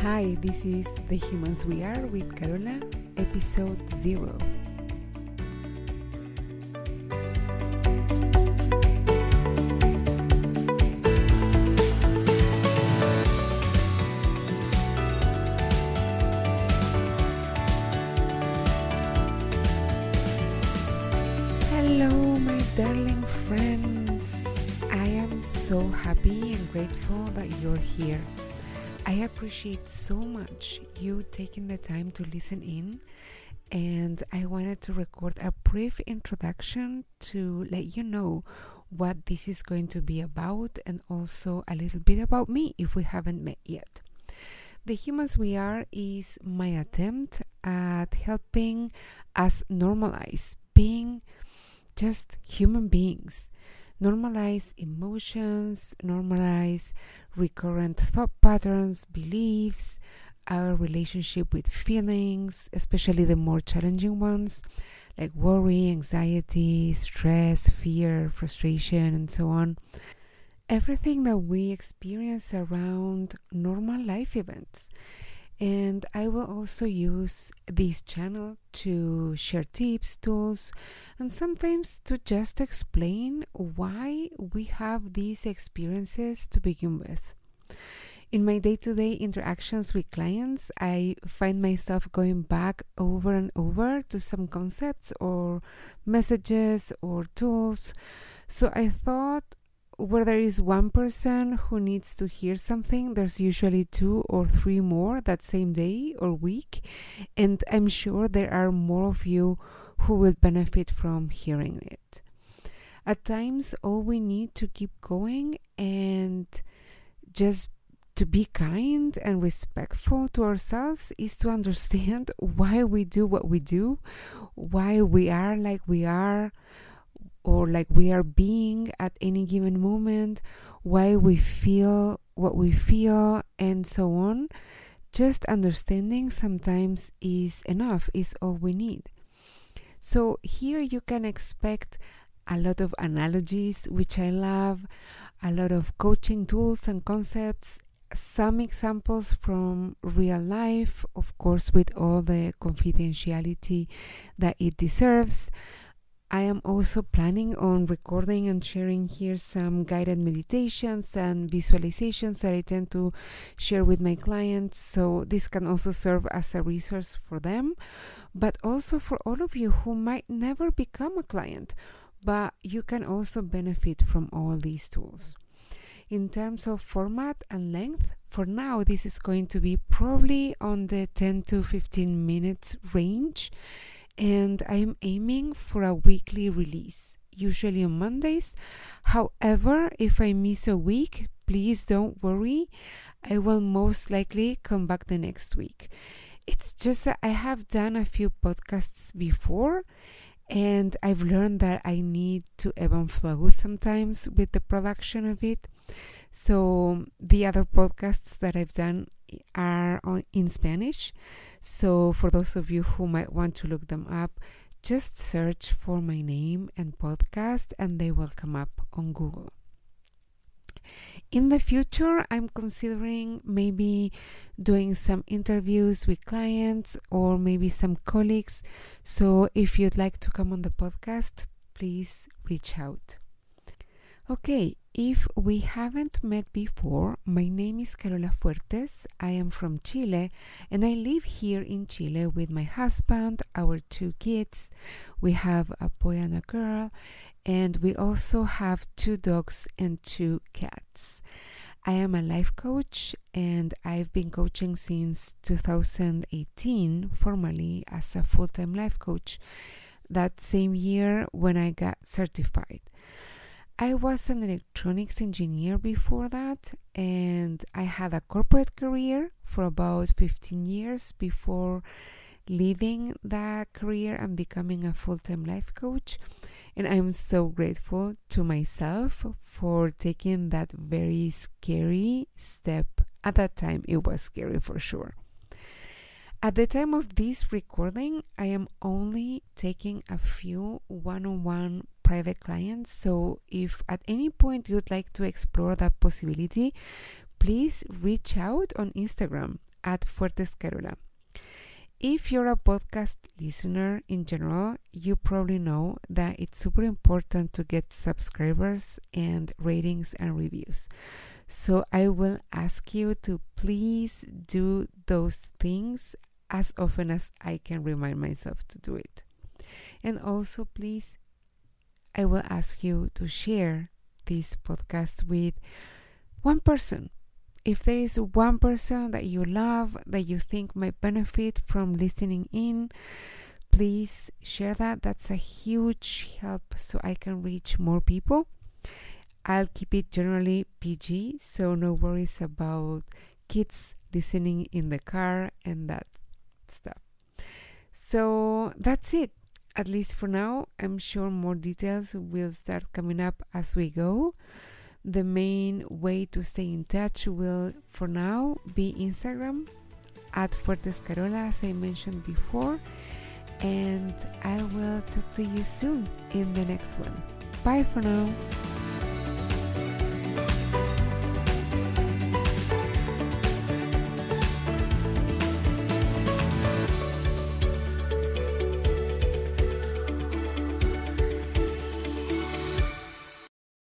Hi, this is The Humans We Are with Carola, episode 0. Hello, my darling friends. I am so happy and grateful that you're here. I appreciate so much you taking the time to listen in, and I wanted to record a brief introduction to let you know what this is going to be about and also a little bit about me if we haven't met yet. The Humans We Are is my attempt at helping us normalize being just human beings. Normalize emotions, normalize recurrent thought patterns, beliefs, our relationship with feelings, especially the more challenging ones like worry, anxiety, stress, fear, frustration, and so on. Everything that we experience around normal life events. And I will also use this channel to share tips, tools, and sometimes to just explain why we have these experiences to begin with. In my day to day interactions with clients, I find myself going back over and over to some concepts or messages or tools. So I thought where there is one person who needs to hear something, there's usually two or three more that same day or week. And I'm sure there are more of you who will benefit from hearing it. At times, all we need to keep going and just to be kind and respectful to ourselves is to understand why we do what we do, why we are like we are or like we are being at any given moment, why we feel what we feel, and so on. Just understanding sometimes is enough, is all we need. So, here you can expect a lot of analogies, which I love, a lot of coaching tools and concepts, some examples from real life, of course, with all the confidentiality that it deserves I am also planning on recording and sharing here some guided meditations and visualizations that I tend to share with my clients. So, this can also serve as a resource for them, but also for all of you who might never become a client, but you can also benefit from all these tools. In terms of format and length, for now, this is going to be probably on the 10 to 15 minutes range and I'm aiming for a weekly release, usually on Mondays. However, if I miss a week, please don't worry. I will most likely come back the next week. It's just that I have done a few podcasts before and I've learned that I need to ebb and flow sometimes with the production of it. So the other podcasts that I've done are on, in Spanish. So for those of you who might want to look them up, just search for my name and podcast and they will come up on Google. In the future, I'm considering maybe doing some interviews with clients or maybe some colleagues. So if you'd like to come on the podcast, please reach out. Okay, if we haven't met before, my name is Carola Fuertes. I am from Chile and I live here in Chile with my husband, our two kids. We have a boy and a girl, and we also have two dogs and two cats. I am a life coach and I've been coaching since 2018 formally as a full time life coach that same year when I got certified. I was an electronics engineer before that, and I had a corporate career for about 15 years before leaving that career and becoming a full time life coach. And I'm so grateful to myself for taking that very scary step. At that time, it was scary for sure. At the time of this recording, I am only taking a few one on one private clients. So, if at any point you'd like to explore that possibility, please reach out on Instagram at Fuertes Carola. If you're a podcast listener in general, you probably know that it's super important to get subscribers and ratings and reviews. So I will ask you to please do those things as often as I can remind myself to do it. And also, please, I will ask you to share this podcast with one person if there is one person that you love that you think might benefit from listening in, please share that. That's a huge help so I can reach more people. I'll keep it generally PG, so no worries about kids listening in the car and that stuff. So that's it, at least for now. I'm sure more details will start coming up as we go the main way to stay in touch will for now be Instagram at Fuertes Carola as I mentioned before and I will talk to you soon in the next one. Bye for now.